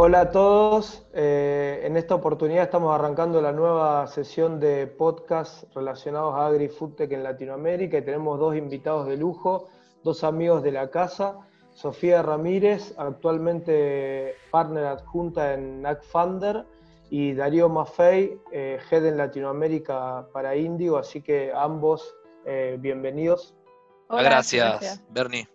Hola a todos. Eh, en esta oportunidad estamos arrancando la nueva sesión de podcast relacionados a Agri Foodtech en Latinoamérica y tenemos dos invitados de lujo, dos amigos de la casa. Sofía Ramírez, actualmente partner adjunta en AgFunder, y Darío Maffei, eh, Head en Latinoamérica para Indigo, así que ambos eh, bienvenidos. gracias, Bernie.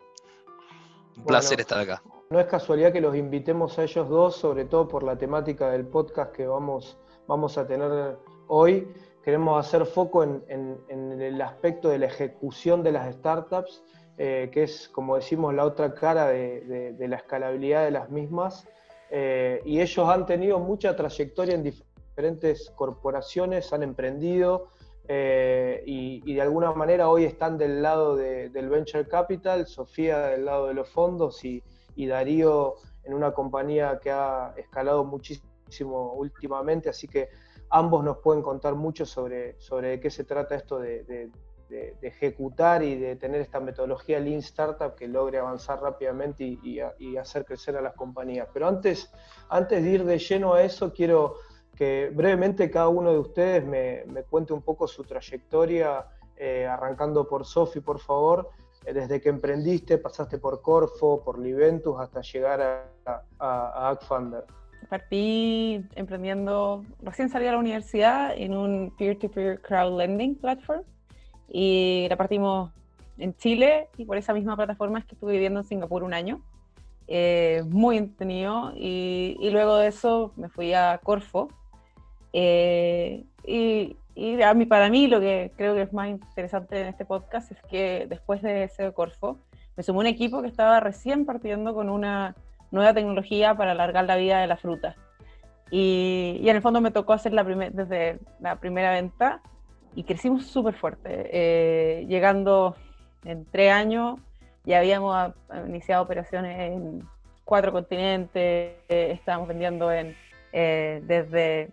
Un placer estar acá. No es casualidad que los invitemos a ellos dos, sobre todo por la temática del podcast que vamos, vamos a tener hoy. Queremos hacer foco en, el aspecto de la ejecución de las startups, eh, que es, como decimos, la otra cara de, la escalabilidad de las mismas. Eh, y ellos han tenido mucha trayectoria en diferentes corporaciones, han emprendido eh, y, de alguna manera hoy están del lado del venture capital, Sofía del lado de los fondos y, y Darío en una compañía que ha escalado muchísimo últimamente, así que ambos nos pueden contar mucho sobre, sobre de qué se trata esto de, ejecutar y de tener esta metodología Lean Startup que logre avanzar rápidamente y, hacer crecer a las compañías. Pero antes, antes de ir de lleno a eso, quiero que brevemente cada uno de ustedes me, cuente un poco su trayectoria, eh, arrancando por Sofi, por favor, desde que emprendiste, pasaste por Corfo, por Liventus, hasta llegar a, a, AgFunder? Partí emprendiendo, recién salí a la universidad en un peer-to-peer crowd lending platform y la partimos en Chile y por esa misma plataforma es que estuve viviendo en Singapur un año. Eh, muy entretenido y, y, luego de eso me fui a Corfo eh, y, y a mí, para mí lo que creo que es más interesante en este podcast es que después de ese Corfo me sumó un equipo que estaba recién partiendo con una nueva tecnología para alargar la vida de la fruta. Y, y en el fondo me tocó hacer la desde la primera venta y crecimos súper fuerte, eh, llegando en tres años, ya habíamos iniciado operaciones en cuatro continentes, eh, estábamos vendiendo en, eh, desde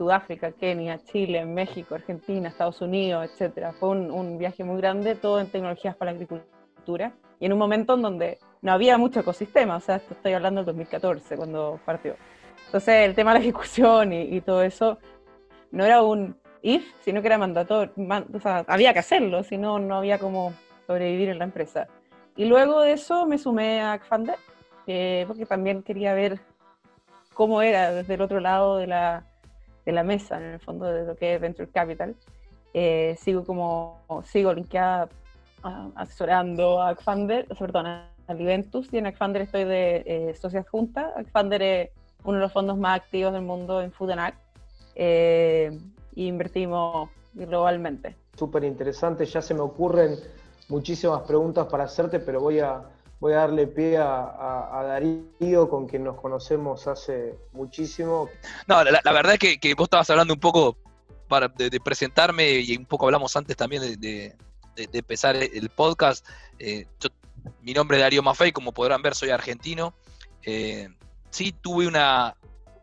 Sudáfrica, Kenia, Chile, México, Argentina, Estados Unidos, etcétera. Fue un, viaje muy grande, todo en tecnologías para la agricultura y en un momento en donde no había mucho ecosistema, o sea, esto estoy hablando del 2014 cuando partió. Entonces el tema de la ejecución y, todo eso no era un if, sino que era mandatorio, o sea, había que hacerlo, si no, no había como sobrevivir en la empresa. Y luego de eso me sumé a Xfander, porque también quería ver cómo era desde el otro lado de la, de la mesa, en el fondo de lo que es Venture Capital. Eh, sigo como, sigo linkeada asesorando a Xfander, perdón, a Liventus, y en Xfander estoy de eh, socia adjunta. Xfander es uno de los fondos más activos del mundo en Food and Ag, eh, e invertimos globalmente. Súper interesante, ya se me ocurren muchísimas preguntas para hacerte, pero voy a voy a darle pie a, Darío, con quien nos conocemos hace muchísimo. No, la, verdad es que, vos estabas hablando un poco para, de, presentarme y un poco hablamos antes también de, empezar el podcast. Eh, mi nombre es Darío Maffei, como podrán ver, soy argentino. Eh, sí, tuve una,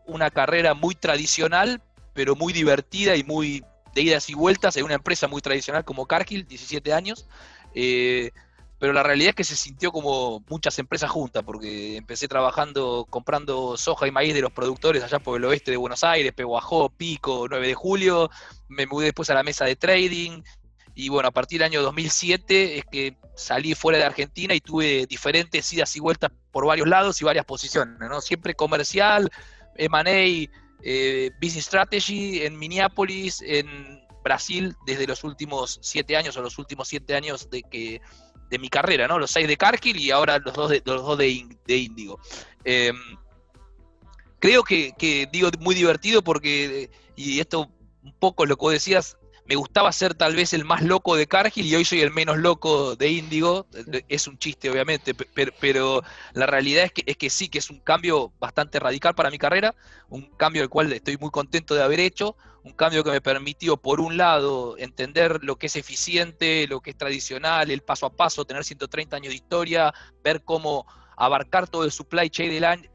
una carrera muy tradicional, pero muy divertida y muy de idas y vueltas en una empresa muy tradicional como Cargill, 17 años. Eh, pero la realidad es que se sintió como muchas empresas juntas, porque empecé trabajando, comprando soja y maíz de los productores allá por el oeste de Buenos Aires, Peguajó, Pico, 9 de julio, me mudé después a la mesa de trading, y bueno, a partir del año 2007 es que salí fuera de Argentina y tuve diferentes idas y vueltas por varios lados y varias posiciones, ¿no? Siempre comercial, M&A, eh, Business Strategy en Minneapolis, en Brasil, desde los últimos siete años o los últimos siete años de que de mi carrera, ¿no? Los seis de Cargill y ahora los dos de, los dos de, Índigo. Em, creo que, digo muy divertido porque, y esto un poco lo que vos decías, me gustaba ser tal vez el más loco de Cargill y hoy soy el menos loco de Índigo. Es un chiste, obviamente, pero, la realidad es que, es que sí, que es un cambio bastante radical para mi carrera, un cambio del cual estoy muy contento de haber hecho, un cambio que me permitió, por un lado, entender lo que es eficiente, lo que es tradicional, el paso a paso, tener 130 años de historia, ver cómo abarcar todo el supply chain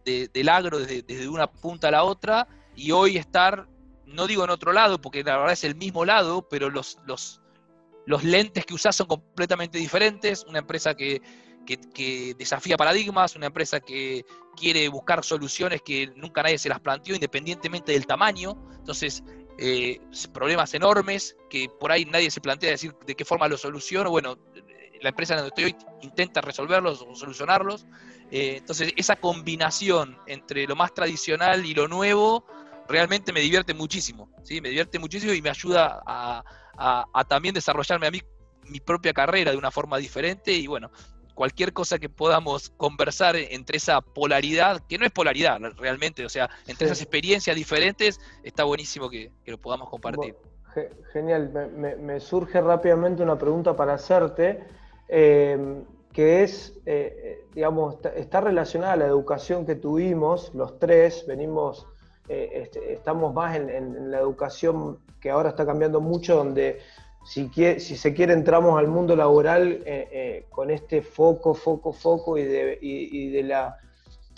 del, del agro desde, desde una punta a la otra, y hoy estar no digo en otro lado, porque la verdad es el mismo lado, pero los, los, los lentes que usás son completamente diferentes. Una empresa que, que, desafía paradigmas, una empresa que quiere buscar soluciones que nunca nadie se las planteó independientemente del tamaño. Entonces, eh, problemas enormes que por ahí nadie se plantea decir de qué forma lo soluciono. Bueno, la empresa en donde estoy hoy intenta resolverlos o solucionarlos. Eh, entonces, esa combinación entre lo más tradicional y lo nuevo realmente me divierte muchísimo. ¿sí? Me divierte muchísimo y me ayuda a, a también desarrollarme a mí mi propia carrera de una forma diferente y bueno, cualquier cosa que podamos conversar entre esa polaridad, que no es polaridad realmente, o sea, entre esas experiencias diferentes, está buenísimo que, lo podamos compartir. genial, me, surge rápidamente una pregunta para hacerte, eh, que es, eh, digamos, está, relacionada a la educación que tuvimos, los tres, venimos, eh, este, estamos más en la educación que ahora está cambiando mucho, donde si, si se quiere, entramos al mundo laboral eh, eh, con este foco, foco, foco y de, la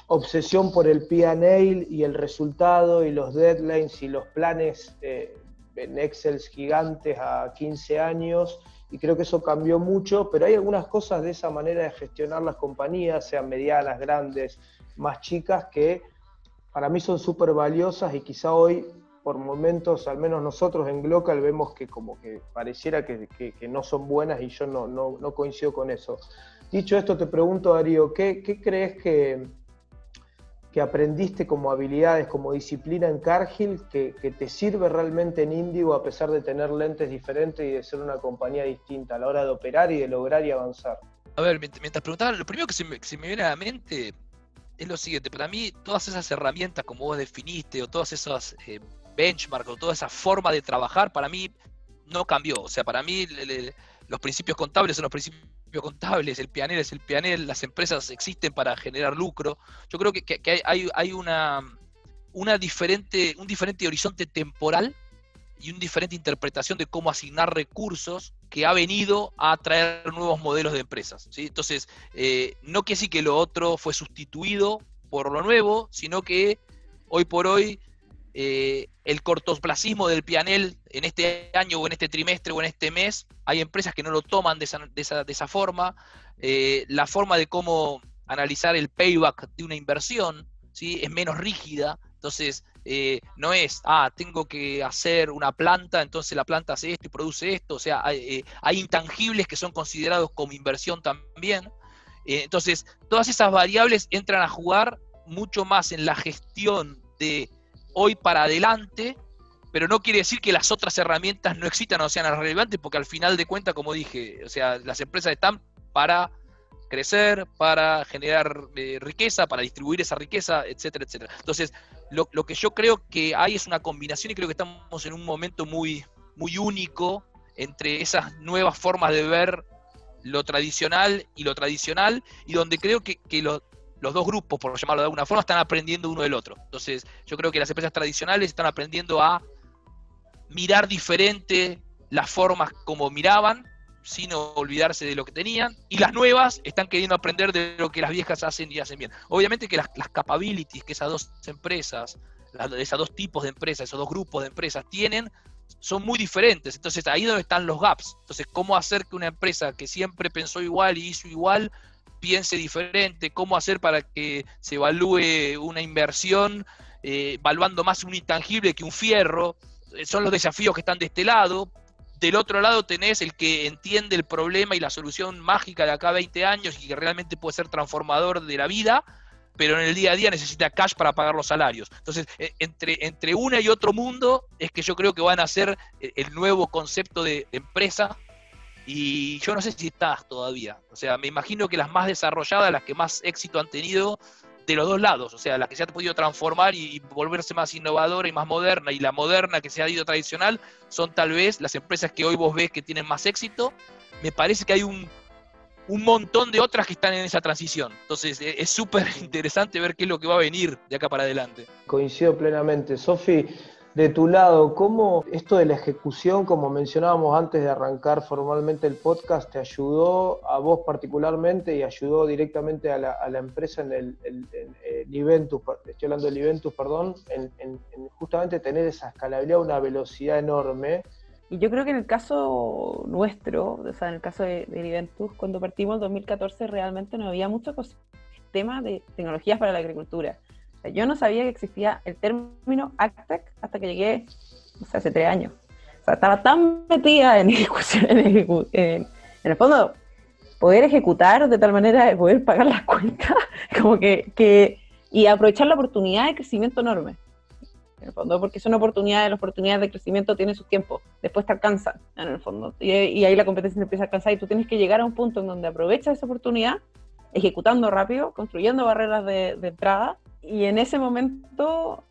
obsesión por el P&L y el resultado y los deadlines y los planes eh, en Excel gigantes a 15 años. Y creo que eso cambió mucho, pero hay algunas cosas de esa manera de gestionar las compañías, sean medianas, grandes, más chicas, que para mí son súper valiosas y quizá hoy por momentos, al menos nosotros en Glocal, vemos que como que pareciera que, no son buenas y yo no, no, coincido con eso. Dicho esto, te pregunto, Darío, ¿qué, crees que, que aprendiste como habilidades, como disciplina en Cargill, que, te sirve realmente en Indigo a pesar de tener lentes diferentes y de ser una compañía distinta a la hora de operar y de lograr y avanzar? A ver, mientras preguntaba, lo primero que se me, viene a la mente es lo siguiente, para mí todas esas herramientas como vos definiste o todas esas eh, benchmark o toda esa forma de trabajar, para mí no cambió. O sea, para mí los principios contables son los principios contables, el pianel es el pianel, las empresas existen para generar lucro. Yo creo que, hay, hay una, una diferente, un diferente horizonte temporal y una diferente interpretación de cómo asignar recursos que ha venido a traer nuevos modelos de empresas. ¿sí? Entonces, eh, no que sí que lo otro fue sustituido por lo nuevo, sino que hoy por hoy eh, el cortoplacismo del pianel en este año o en este trimestre o en este mes, hay empresas que no lo toman de esa, forma, eh, la forma de cómo analizar el payback de una inversión ¿sí? es menos rígida, entonces eh, no es, ah, tengo que hacer una planta, entonces la planta hace esto y produce esto, o sea, hay, hay intangibles que son considerados como inversión también. entonces, todas esas variables entran a jugar mucho más en la gestión de hoy para adelante, pero no quiere decir que las otras herramientas no existan o sean relevantes, porque al final de cuentas, como dije, o sea, las empresas están para crecer, para generar eh, riqueza, para distribuir esa riqueza, etcétera, etcétera. Entonces, lo, que yo creo que hay es una combinación y creo que estamos en un momento muy, muy único entre esas nuevas formas de ver lo tradicional y lo tradicional, y donde creo que, que lo, los dos grupos, por llamarlo de alguna forma, están aprendiendo uno del otro. Entonces, yo creo que las empresas tradicionales están aprendiendo a mirar diferente las formas como miraban, sin olvidarse de lo que tenían, y las nuevas están queriendo aprender de lo que las viejas hacen y hacen bien. Obviamente que las, capabilities que esas dos empresas, esos dos tipos de empresas, esos dos grupos de empresas tienen, son muy diferentes. Entonces ahí es donde están los gaps. Entonces, ¿cómo hacer que una empresa que siempre pensó igual y hizo igual piense diferente, cómo hacer para que se evalúe una inversión, eh, evaluando más un intangible que un fierro. Eh, son los desafíos que están de este lado. Del otro lado tenés el que entiende el problema y la solución mágica de acá a 20 años y que realmente puede ser transformador de la vida, pero en el día a día necesita cash para pagar los salarios. Entonces, eh, entre, entre una y otro mundo es que yo creo que van a ser el nuevo concepto de empresa y yo no sé si estás todavía. O sea, me imagino que las más desarrolladas, las que más éxito han tenido de los dos lados, o sea, la que se ha podido transformar y volverse más innovadora y más moderna, y la moderna que se ha ido tradicional, son tal vez las empresas que hoy vos ves que tienen más éxito. Me parece que hay un, un montón de otras que están en esa transición. Entonces, e, es súper interesante ver qué es lo que va a venir de acá para adelante. Coincido plenamente. Sofi, de tu lado, ¿cómo esto de la ejecución, como mencionábamos antes de arrancar formalmente el podcast, te ayudó a vos particularmente y ayudó directamente a la, empresa en el, Iventus, estoy hablando del Iventus, perdón, en, justamente tener esa escalabilidad, una velocidad enorme Y yo creo que en el caso nuestro, o sea, en el caso de, de Eventus, cuando partimos en 2014 realmente no había mucho ecosistema de tecnologías para la agricultura. Sea, yo no sabía que existía el término AgTech hasta que llegué, o sea, hace tres años. O sea, estaba tan metida en ejecución, en, en el fondo, poder ejecutar de tal manera de poder pagar las cuentas, como que, que, y aprovechar la oportunidad de crecimiento enorme en el fondo, porque son oportunidades, las oportunidades de crecimiento tienen su tiempo, después te alcanzan, en el fondo, y, ahí la competencia empieza a alcanzar y tú tienes que llegar a un punto en donde aprovechas esa oportunidad, ejecutando rápido, construyendo barreras de, entrada, y en ese momento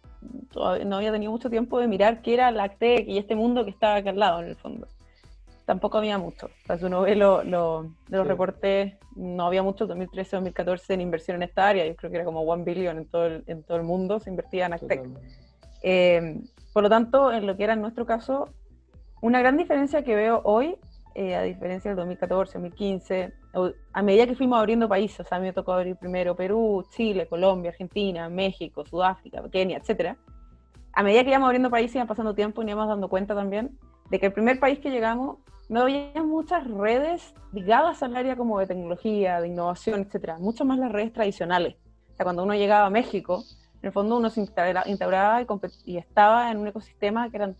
no había tenido mucho tiempo de mirar qué era la tech y este mundo que estaba acá al lado, en el fondo. Tampoco había mucho. O sea, si uno ve lo, de los reportes, no había mucho, 2013-2014 en inversión en esta área, yo creo que era como 1 billion en todo el, en todo el mundo, se invertía en Actec. Eh, por lo tanto, en lo que era en nuestro caso, una gran diferencia que veo hoy, eh, a diferencia del 2014, 2015, a medida que fuimos abriendo países, o a mí me tocó abrir primero Perú, Chile, Colombia, Argentina, México, Sudáfrica, Kenia, etcétera. A medida que íbamos abriendo países, iba pasando tiempo y íbamos dando cuenta también de que el primer país que llegamos no había muchas redes ligadas al área como de tecnología, de innovación, etcétera, mucho más las redes tradicionales. O sea, cuando uno llegaba a México, en el fondo uno se integraba y, estaba en un ecosistema que era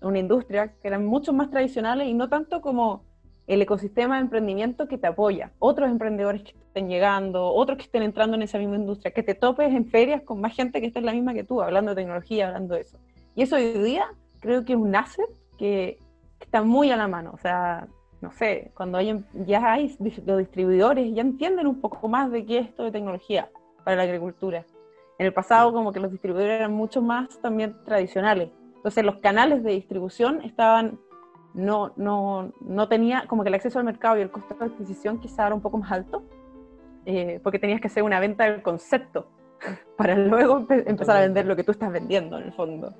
una industria que eran mucho más tradicionales y no tanto como el ecosistema de emprendimiento que te apoya, otros emprendedores que estén llegando, otros que estén entrando en esa misma industria, que te topes en ferias con más gente que esté en la misma que tú, hablando de tecnología, hablando de eso. Y eso hoy día creo que es un asset que, está muy a la mano, o sea, no sé, cuando hay, ya hay los distribuidores, ya entienden un poco más de qué es esto de tecnología para la agricultura. En el pasado como que los distribuidores eran mucho más también tradicionales. Entonces los canales de distribución estaban, no, no, no tenía, como que el acceso al mercado y el costo de adquisición quizá era un poco más alto, eh, porque tenías que hacer una venta del concepto para luego empezar a vender lo que tú estás vendiendo en el fondo.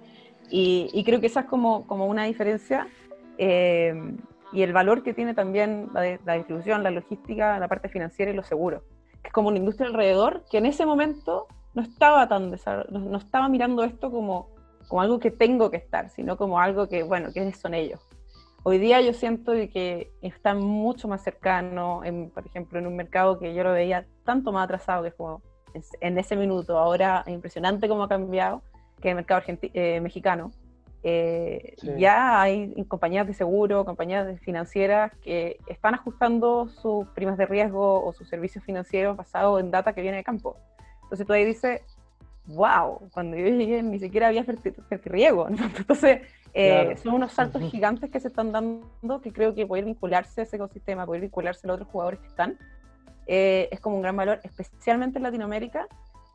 Y, y creo que esa es como, como una diferencia. Eh, y el valor que tiene también la, la, distribución, la logística, la parte financiera y los seguros, que es como una industria alrededor que en ese momento no estaba tan no, estaba mirando esto como, como algo que tengo que estar, sino como algo que, bueno, que son ellos. Hoy día yo siento que están mucho más cercano, en, por ejemplo, en un mercado que yo lo veía tanto más atrasado que como en ese minuto. Ahora es impresionante cómo ha cambiado que el mercado eh, mexicano. Eh, ya hay compañías de seguro, compañías financieras que están ajustando sus primas de riesgo o sus servicios financieros basados en data que viene de campo. Entonces tú ahí dices, wow, cuando yo llegué ni siquiera había fertirriego. Entonces eh, son unos saltos gigantes que se están dando que creo que poder vincularse a ese ecosistema, poder vincularse a los otros jugadores que están, eh, es como un gran valor, especialmente en Latinoamérica,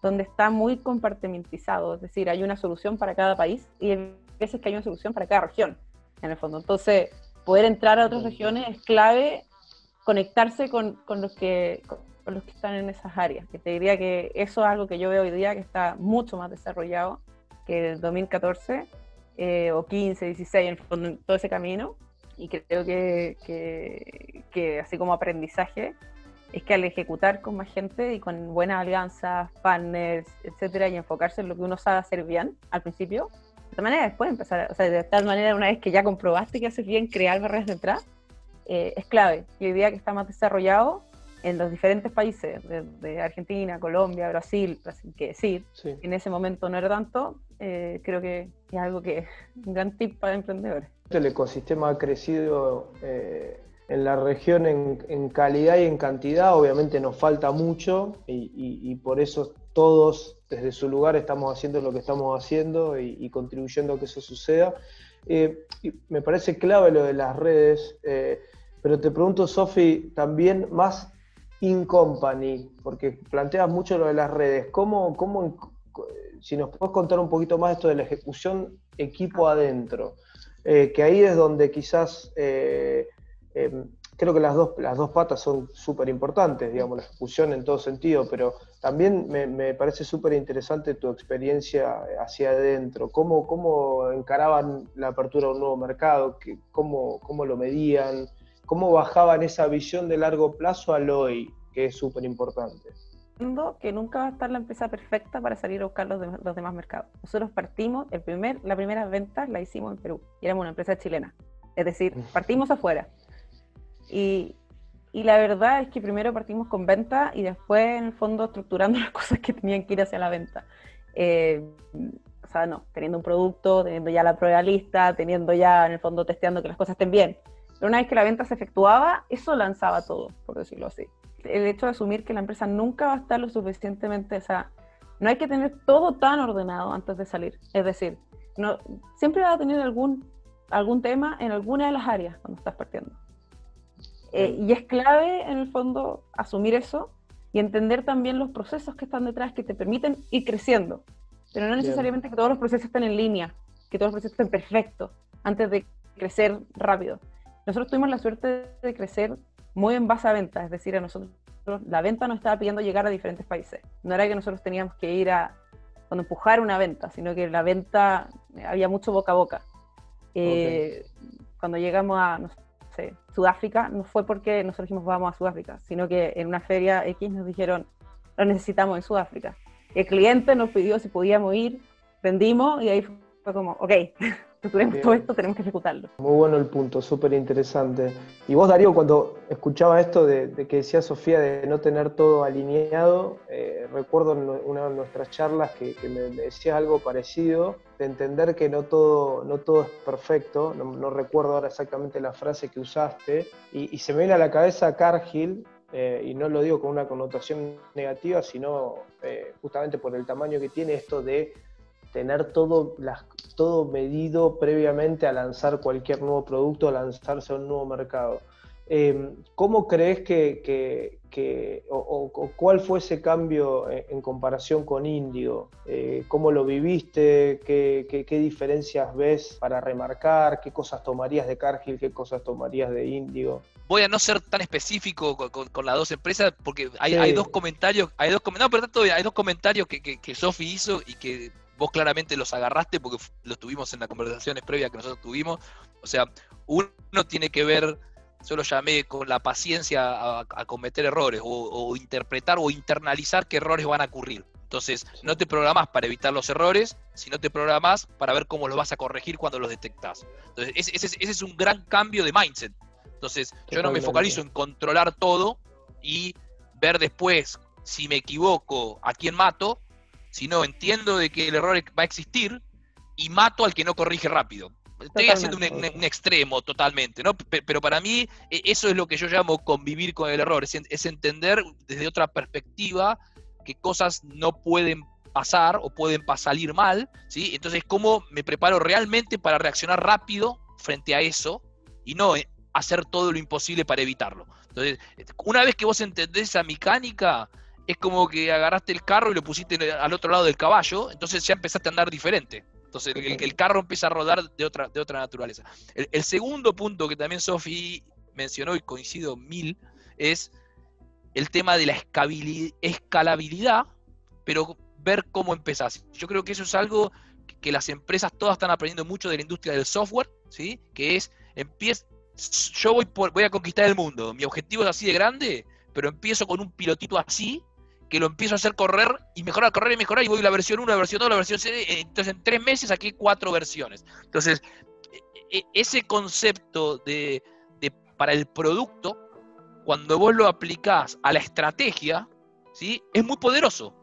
donde está muy compartimentizado, es decir, hay una solución para cada país y hay veces que hay una solución para cada región, en el fondo. Entonces, poder entrar a otras regiones es clave conectarse con, con los que los que están en esas áreas. Que te diría que eso es algo que yo veo hoy día que está mucho más desarrollado que el 2014 eh, o 15, 16, en, todo ese camino. Y creo que, que, que, así como aprendizaje, es que al ejecutar con más gente y con buenas alianzas, partners, etcétera, y enfocarse en lo que uno sabe hacer bien al principio, de tal manera después empezar, o sea, de tal manera una vez que ya comprobaste que haces bien, crear barreras de entrada, eh, es clave. Y hoy día que está más desarrollado, en los diferentes países, de, Argentina, Colombia, Brasil, que decir, en ese momento no era tanto, eh, creo que es algo que es un gran tip para emprendedores. El ecosistema ha crecido eh, en la región en, calidad y en cantidad, obviamente nos falta mucho y, por eso todos desde su lugar estamos haciendo lo que estamos haciendo y, contribuyendo a que eso suceda. Eh, me parece clave lo de las redes, pero te pregunto, Sofi, también más in company, porque planteas mucho lo de las redes. ¿Cómo, cómo, si nos puedes contar un poquito más esto de la ejecución equipo adentro? Eh, que ahí es donde quizás eh, em, creo que las dos, las dos patas son súper importantes, digamos, la ejecución en todo sentido, pero también me, parece súper interesante tu experiencia hacia adentro, cómo, cómo encaraban la apertura de un nuevo mercado, cómo, cómo lo medían, cómo bajaban esa visión de largo plazo al hoy, que es súper importante. Que nunca va a estar la empresa perfecta para salir a buscar los, demás mercados. Nosotros partimos, el primer, la primera venta la hicimos en Perú y éramos una empresa chilena. Es decir, partimos afuera. Y, y la verdad es que primero partimos con venta y después, en el fondo, estructurando las cosas que tenían que ir hacia la venta. Eh, o sea, no, teniendo un producto, teniendo ya la prueba lista, teniendo ya, en el fondo, testeando que las cosas estén bien. Pero una vez que la venta se efectuaba, eso lanzaba todo, por decirlo así. El hecho de asumir que la empresa nunca va a estar lo suficientemente, o sea, no hay que tener todo tan ordenado antes de salir. Es decir, no, siempre va a tener algún, algún tema en alguna de las áreas cuando estás partiendo. Eh, y es clave, en el fondo, asumir eso y entender también los procesos que están detrás que te permiten ir creciendo. Pero no necesariamente que todos los procesos estén en línea, que todos los procesos estén perfectos antes de crecer rápido. Nosotros tuvimos la suerte de crecer muy en base a venta, es decir, a nosotros la venta nos estaba pidiendo llegar a diferentes países. No era que nosotros teníamos que ir a cuando empujar una venta, sino que la venta había mucho boca a boca. Eh, cuando llegamos a no sé, Sudáfrica, no fue porque nosotros dijimos vamos a Sudáfrica, sino que en una feria X nos dijeron lo necesitamos en Sudáfrica. El cliente nos pidió si podíamos ir, vendimos y ahí fue como, ok, estructuremos todo esto, tenemos que ejecutarlo. Muy bueno el punto, súper interesante. Y vos, Darío, cuando escuchaba esto de, que decía Sofía de no tener todo alineado, eh, recuerdo en una de nuestras charlas que, me, decías algo parecido, de entender que no todo, no todo es perfecto, no, recuerdo ahora exactamente la frase que usaste, y, se me viene a la cabeza Cargill, eh, y no lo digo con una connotación negativa, sino eh, justamente por el tamaño que tiene esto de tener todo, las, todo medido previamente a lanzar cualquier nuevo producto, a lanzarse a un nuevo mercado. Em, ¿Cómo crees que, o, cuál fue ese cambio en, comparación con Indio? Eh, ¿Cómo lo viviste? ¿Qué, diferencias ves para remarcar? ¿Qué cosas tomarías de Cargill? ¿Qué cosas tomarías de Indio? Voy a no ser tan específico con, las dos empresas porque hay, dos comentarios, hay dos, no, pero hay dos comentarios que, que Sofi hizo y que vos claramente los agarraste porque los tuvimos en las conversaciones previas que nosotros tuvimos. O sea, uno tiene que ver, yo lo llamé con la paciencia a, cometer errores o, interpretar o internalizar qué errores van a ocurrir. Entonces, no te programás para evitar los errores, sino te programás para ver cómo los vas a corregir cuando los detectás. Entonces, ese, es un gran cambio de mindset. Entonces, yo no me focalizo en controlar todo y ver después si me equivoco a quién mato, sino entiendo de que el error va a existir y mato al que no corrige rápido. Estoy haciendo un, extremo totalmente, ¿no? Pero para mí e, eso es lo que yo llamo convivir con el error, es, entender desde otra perspectiva que cosas no pueden pasar o pueden salir mal, ¿sí? Entonces, ¿cómo me preparo realmente para reaccionar rápido frente a eso y no eh, hacer todo lo imposible para evitarlo? Entonces, una vez que vos entendés esa mecánica, es como que agarraste el carro y lo pusiste al otro lado del caballo, entonces ya empezaste a andar diferente. Entonces el, carro empieza a rodar de otra, de otra naturaleza. El, segundo punto que también Sofi mencionó y coincido mil es el tema de la escalabilidad, pero ver cómo empezás. Yo creo que eso es algo que las empresas todas están aprendiendo mucho de la industria del software, ¿sí? que es, empiezo, yo voy, por, voy a conquistar el mundo, mi objetivo es así de grande, pero empiezo con un pilotito así, que lo empiezo a hacer correr y mejorar, correr y mejorar, y voy la versión 1, la versión 2, la versión 6, eh, entonces en tres meses aquí cuatro versiones. Entonces, e, e, ese concepto de, para el producto, cuando vos lo aplicás a la estrategia, ¿sí? es muy poderoso.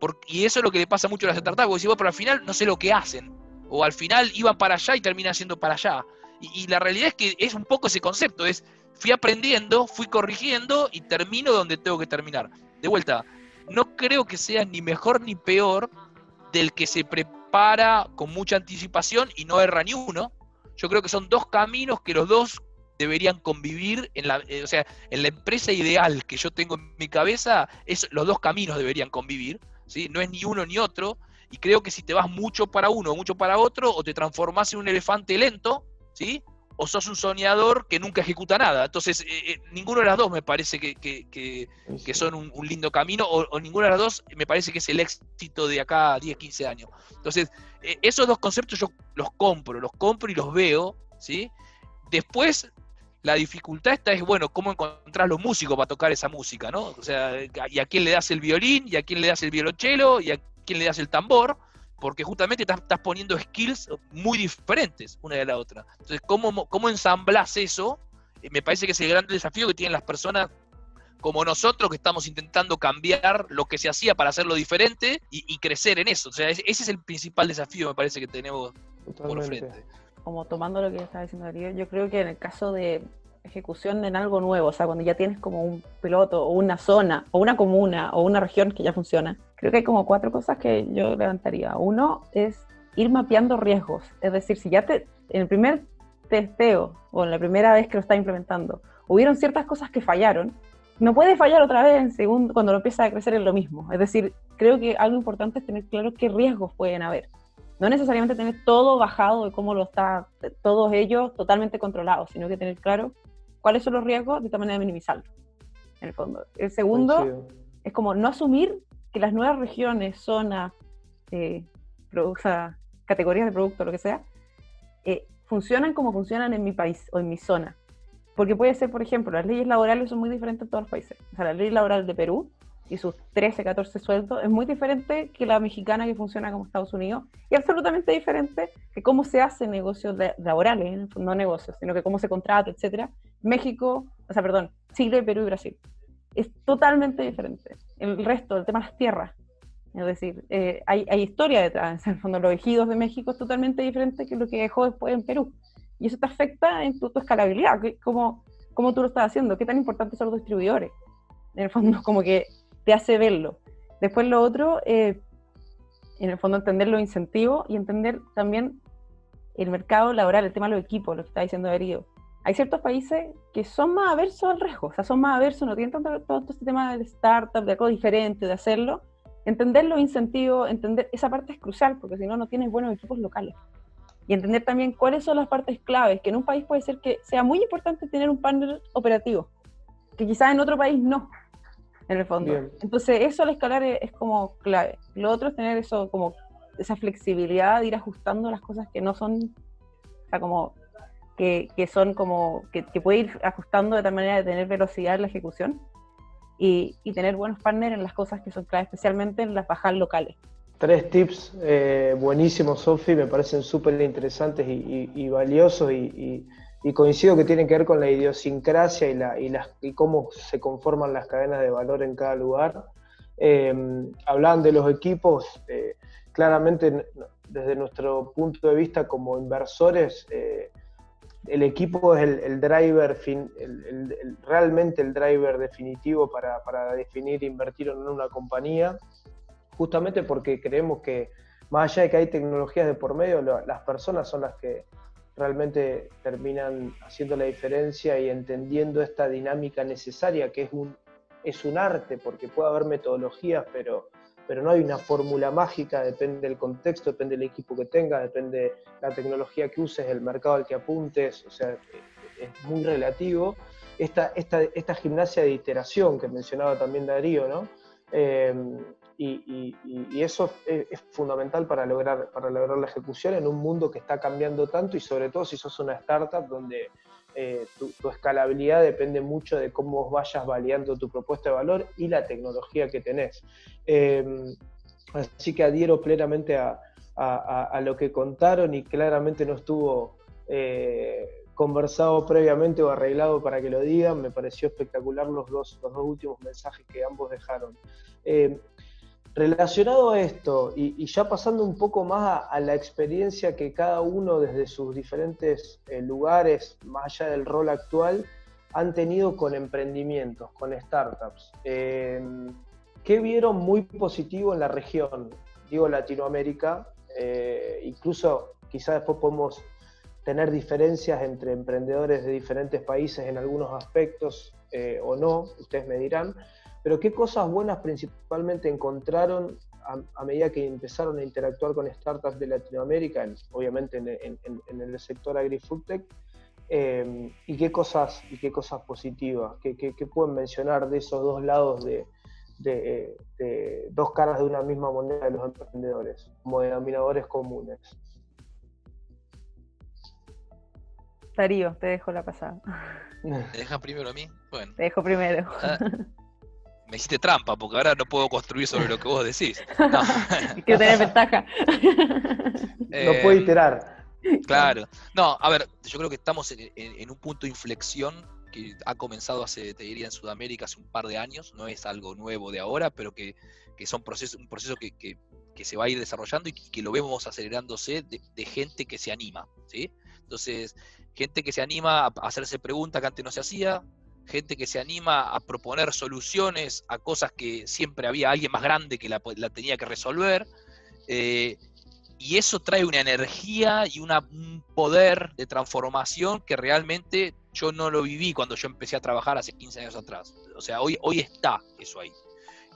Porque, y eso es lo que le pasa mucho a las startups, porque si vos, pero al final no sé lo que hacen, o al final iban para allá y terminan siendo para allá. Y, y la realidad es que es un poco ese concepto, es fui aprendiendo, fui corrigiendo y termino donde tengo que terminar. De vuelta, no creo que sea ni mejor ni peor del que se prepara con mucha anticipación y no erra ni uno. Yo creo que son dos caminos que los dos deberían convivir en la, eh, o sea, en la empresa ideal que yo tengo en mi cabeza, es, los dos caminos deberían convivir, ¿sí? No es ni uno ni otro, y creo que si te vas mucho para uno mucho para otro, o te transformas en un elefante lento, ¿sí? O sos un soñador que nunca ejecuta nada. Entonces, eh, eh, ninguno de las dos me parece que, son un, lindo camino, o, ninguno de las dos me parece que es el éxito de acá a 10, 15 años. Entonces, eh, esos dos conceptos yo los compro, los compro y los veo, ¿sí? Después, la dificultad esta es, bueno, cómo encontrar los músicos para tocar esa música, ¿no? O sea, y a quién le das el violín, y a quién le das el violonchelo, y a quién le das el tambor, porque justamente estás, estás, poniendo skills muy diferentes una de la otra. Entonces, ¿cómo, cómo ensamblas eso? Eh, me parece que es el gran desafío que tienen las personas como nosotros que estamos intentando cambiar lo que se hacía para hacerlo diferente y, crecer en eso. O sea, ese, es el principal desafío, me parece, que tenemos por frente. Como tomando lo que estaba diciendo Darío, yo creo que en el caso de ejecución en algo nuevo, o sea, cuando ya tienes como un piloto o una zona o una comuna o una región que ya funciona, creo que hay como cuatro cosas que yo levantaría. Uno es ir mapeando riesgos, es decir, si ya te, en el primer testeo o en la primera vez que lo estás implementando, hubieron ciertas cosas que fallaron, no puede fallar otra vez en segundo, cuando lo empieza a crecer en lo mismo. Es decir, creo que algo importante es tener claro qué riesgos pueden haber. No necesariamente tener todo bajado de cómo lo está, todos ellos totalmente controlados, sino que tener claro cuáles son los riesgos de tal manera de minimizarlos, en el fondo. El segundo es como no asumir que las nuevas regiones, zonas, eh, categorías de producto, lo que sea, eh, funcionan como funcionan en mi país o en mi zona. Porque puede ser, por ejemplo, las leyes laborales son muy diferentes en todos los países. O sea, la ley laboral de Perú y sus 13, 14 sueldos es muy diferente que la mexicana que funciona como Estados Unidos y absolutamente diferente que cómo se hace negocios laborales, no negocios, sino que cómo se contrata, etcétera. México, o sea, perdón, Chile, Perú y Brasil. Es totalmente diferente. El resto, el tema de las tierras, es decir, eh, hay, hay, historia detrás. En el fondo, los ejidos de México es totalmente diferente que lo que dejó después en Perú. Y eso te afecta en tu, escalabilidad, cómo, cómo tú lo estás haciendo, qué tan importantes son los distribuidores. En el fondo, como que te hace verlo. Después lo otro, eh, en el fondo entender los incentivos y entender también el mercado laboral, el tema de los equipos, lo que está diciendo Darío. Hay ciertos países que son más aversos al riesgo, o sea, son más aversos, no tienen tanto todo este tema del startup, de algo diferente, de hacerlo. Entender los incentivos, entender esa parte es crucial, porque si no, no tienes buenos equipos locales. Y entender también cuáles son las partes claves, que en un país puede ser que sea muy importante tener un partner operativo, que quizás en otro país no en el fondo. Entonces, eso al escalar es, como clave. Lo otro es tener eso como esa flexibilidad de ir ajustando las cosas que no son, o sea, como que, que son como, que, que, puede ir ajustando de tal manera de tener velocidad en la ejecución y, y tener buenos partners en las cosas que son clave, especialmente en las bajas locales. Tres tips eh, buenísimos, Sofi, me parecen súper interesantes y, y, valiosos y, y coincido que tienen que ver con la idiosincrasia y, la, y, las, y cómo se conforman las cadenas de valor en cada lugar. Eh, hablaban de los equipos, eh, claramente desde nuestro punto de vista como inversores, eh, el equipo es el, driver, fin, realmente el driver definitivo para, para definir invertir en una compañía, justamente porque creemos que más allá de que hay tecnologías de por medio, las personas son las que realmente terminan haciendo la diferencia y entendiendo esta dinámica necesaria que es un, es un arte, porque puede haber metodologías, pero, pero no hay una fórmula mágica, depende del contexto, depende del equipo que tengas, depende la tecnología que uses, el mercado al que apuntes, o sea, es muy relativo. Esta, esta, esta gimnasia de iteración que mencionaba también Darío, ¿no? Eh, y, eso es, fundamental para lograr, para lograr la ejecución en un mundo que está cambiando tanto y sobre todo si sos una startup donde eh, tu, escalabilidad depende mucho de cómo vayas validando tu propuesta de valor y la tecnología que tenés. Em, así que adhiero plenamente a, lo que contaron y claramente no estuvo eh, conversado previamente o arreglado para que lo digan. Me pareció espectacular los dos, los dos últimos mensajes que ambos dejaron. Em, Relacionado a esto, y, ya pasando un poco más a, la experiencia que cada uno desde sus diferentes eh, lugares, más allá del rol actual, han tenido con emprendimientos, con startups. Eh, ¿Qué vieron muy positivo en la región? Digo Latinoamérica, eh, incluso quizás después podemos tener diferencias entre emprendedores de diferentes países en algunos aspectos o no, ustedes me dirán, pero ¿qué cosas buenas principalmente encontraron a, medida que empezaron a interactuar con startups de Latinoamérica, obviamente en, el sector agri-foodtech? Em, ¿Y qué cosas y qué cosas positivas? ¿Qué, pueden mencionar de esos dos lados de, dos caras de una misma moneda de los emprendedores, como denominadores comunes? Darío, te dejo la pasada. ¿Te dejan primero a mí? Bueno. Te dejo primero. Ah, me hiciste trampa, porque ahora no puedo construir sobre lo que vos decís. No. Quiero tener ventaja. no puedo eh, iterar. Claro. No, a ver, yo creo que estamos en, un punto de inflexión que ha comenzado hace, te diría, en Sudamérica hace un par de años, no es algo nuevo de ahora, pero que, que es un proceso, un proceso que, que, se va a ir desarrollando y que lo vemos acelerándose de, gente que se anima, ¿sí? Entonces, gente que se anima a hacerse preguntas que antes no se hacía, gente que se anima a proponer soluciones a cosas que siempre había alguien más grande que la, tenía que resolver. Eh, y eso trae una energía y un poder de transformación que realmente yo no lo viví cuando yo empecé a trabajar hace 15 años atrás. O sea, hoy, hoy está eso ahí.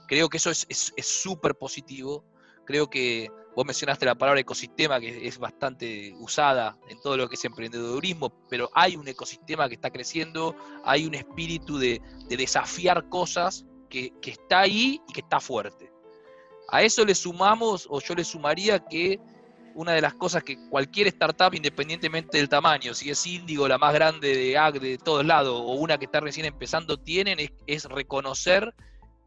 Creo que eso es súper es, positivo. Creo que vos mencionaste la palabra ecosistema, que es bastante usada en todo lo que es emprendedurismo, pero hay un ecosistema que está creciendo, hay un espíritu de, desafiar cosas que, que está ahí y que está fuerte. A eso le sumamos, o yo le sumaría que una de las cosas que cualquier startup, independientemente del tamaño, si es Índigo, la más grande de AG de todos lados, o una que está recién empezando, tienen, es, reconocer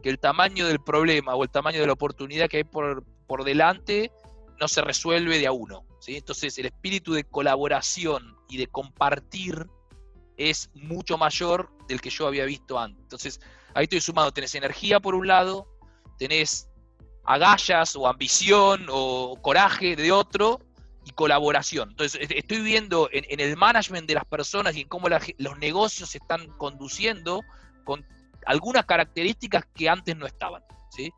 que el tamaño del problema o el tamaño de la oportunidad que hay por, por delante no se resuelve de a uno. Entonces, el espíritu de colaboración y de compartir es mucho mayor del que yo había visto antes. Entonces, ahí estoy sumando, tenés energía por un lado, tenés agallas o ambición o coraje de otro y colaboración. Entonces, estoy viendo en, el management de las personas y en cómo los negocios se están conduciendo con algunas características que antes no estaban. ¿sí?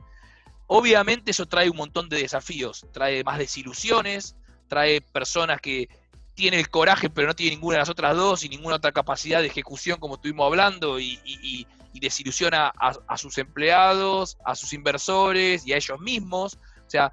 Obviamente eso trae un montón de desafíos, trae más desilusiones, trae personas que tienen el coraje pero no tienen ninguna de las otras dos y ninguna otra capacidad de ejecución como estuvimos hablando y, desilusiona a, sus empleados, a sus inversores y a ellos mismos. O sea,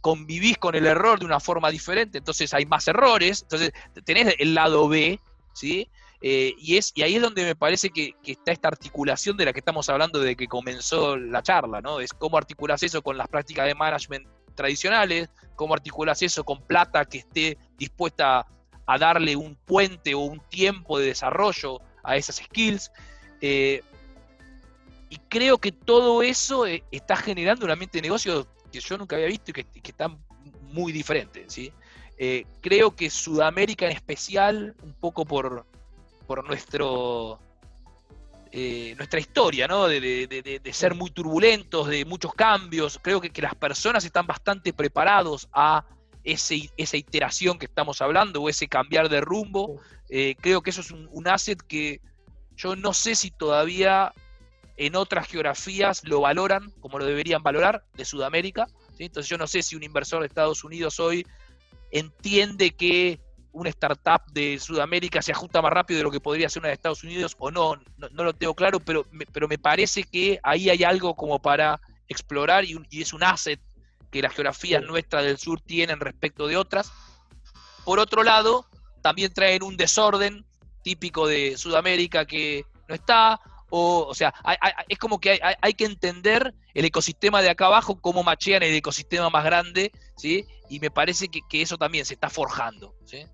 convivís con el error de una forma diferente, entonces hay más errores, entonces tenés el lado B, ¿sí? Eh, y, es, y ahí es donde me parece que, está esta articulación de la que estamos hablando de que comenzó la charla, ¿no? Es cómo articulas eso con las prácticas de management tradicionales, cómo articulas eso con plata que esté dispuesta a darle un puente o un tiempo de desarrollo a esas skills. Eh, y creo que todo eso eh, está generando un ambiente de negocio que yo nunca había visto y que, está muy diferente. ¿sí? creo que Sudamérica en especial, un poco por, por nuestro, eh, nuestra historia, ¿no? De, ser muy turbulentos, de muchos cambios. Creo que, las personas están bastante preparados a ese, esa iteración que estamos hablando o ese cambiar de rumbo. Eh, creo que eso es un, asset que yo no sé si todavía en otras geografías lo valoran como lo deberían valorar de Sudamérica. Entonces yo no sé si un inversor de Estados Unidos hoy entiende que una startup de Sudamérica se ajusta más rápido de lo que podría ser una de Estados Unidos o no, no, lo tengo claro, pero me, pero me parece que ahí hay algo como para explorar y, es un asset que las geografías nuestras del sur tienen respecto de otras. Por otro lado, también traen un desorden típico de Sudamérica que no está, o, o sea, es como que hay, que entender el ecosistema de acá abajo, cómo machean el ecosistema más grande, ¿sí? Y me parece que, que eso también se está forjando, ¿sí?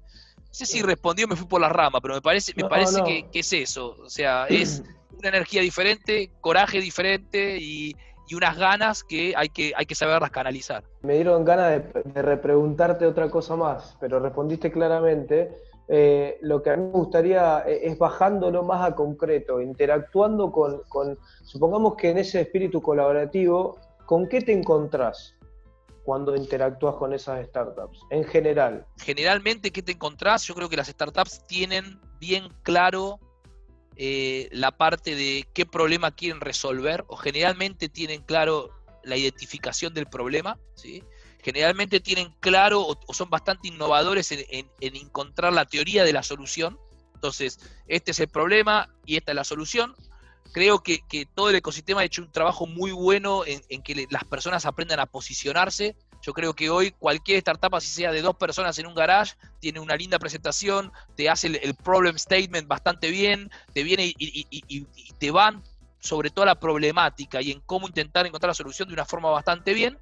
No sé si respondió, me fui por la rama, pero me parece, me parece Que, es eso. O sea, es una energía diferente, coraje diferente y, unas ganas que hay, que hay que saberlas canalizar. Me dieron ganas de, repreguntarte otra cosa más, pero respondiste claramente. Eh, lo que a mí me gustaría eh, es bajándolo más a concreto, interactuando con, con, supongamos que en ese espíritu colaborativo, ¿con qué te encontrás? Cuando interactúas con esas startups, en general? Generalmente, ¿qué te encontrás? Yo creo que las startups tienen bien claro eh, la parte de qué problema quieren resolver, o generalmente tienen claro la identificación del problema, ¿sí? generalmente tienen claro o, son bastante innovadores en, encontrar la teoría de la solución. Entonces, este es el problema y esta es la solución. Creo que, todo el ecosistema ha hecho un trabajo muy bueno en, que las personas aprendan a posicionarse. Yo creo que hoy cualquier startup, así sea de dos personas en un garage, tiene una linda presentación, te hace el, problem statement bastante bien, te viene y, te van sobre toda la problemática y en cómo intentar encontrar la solución de una forma bastante bien.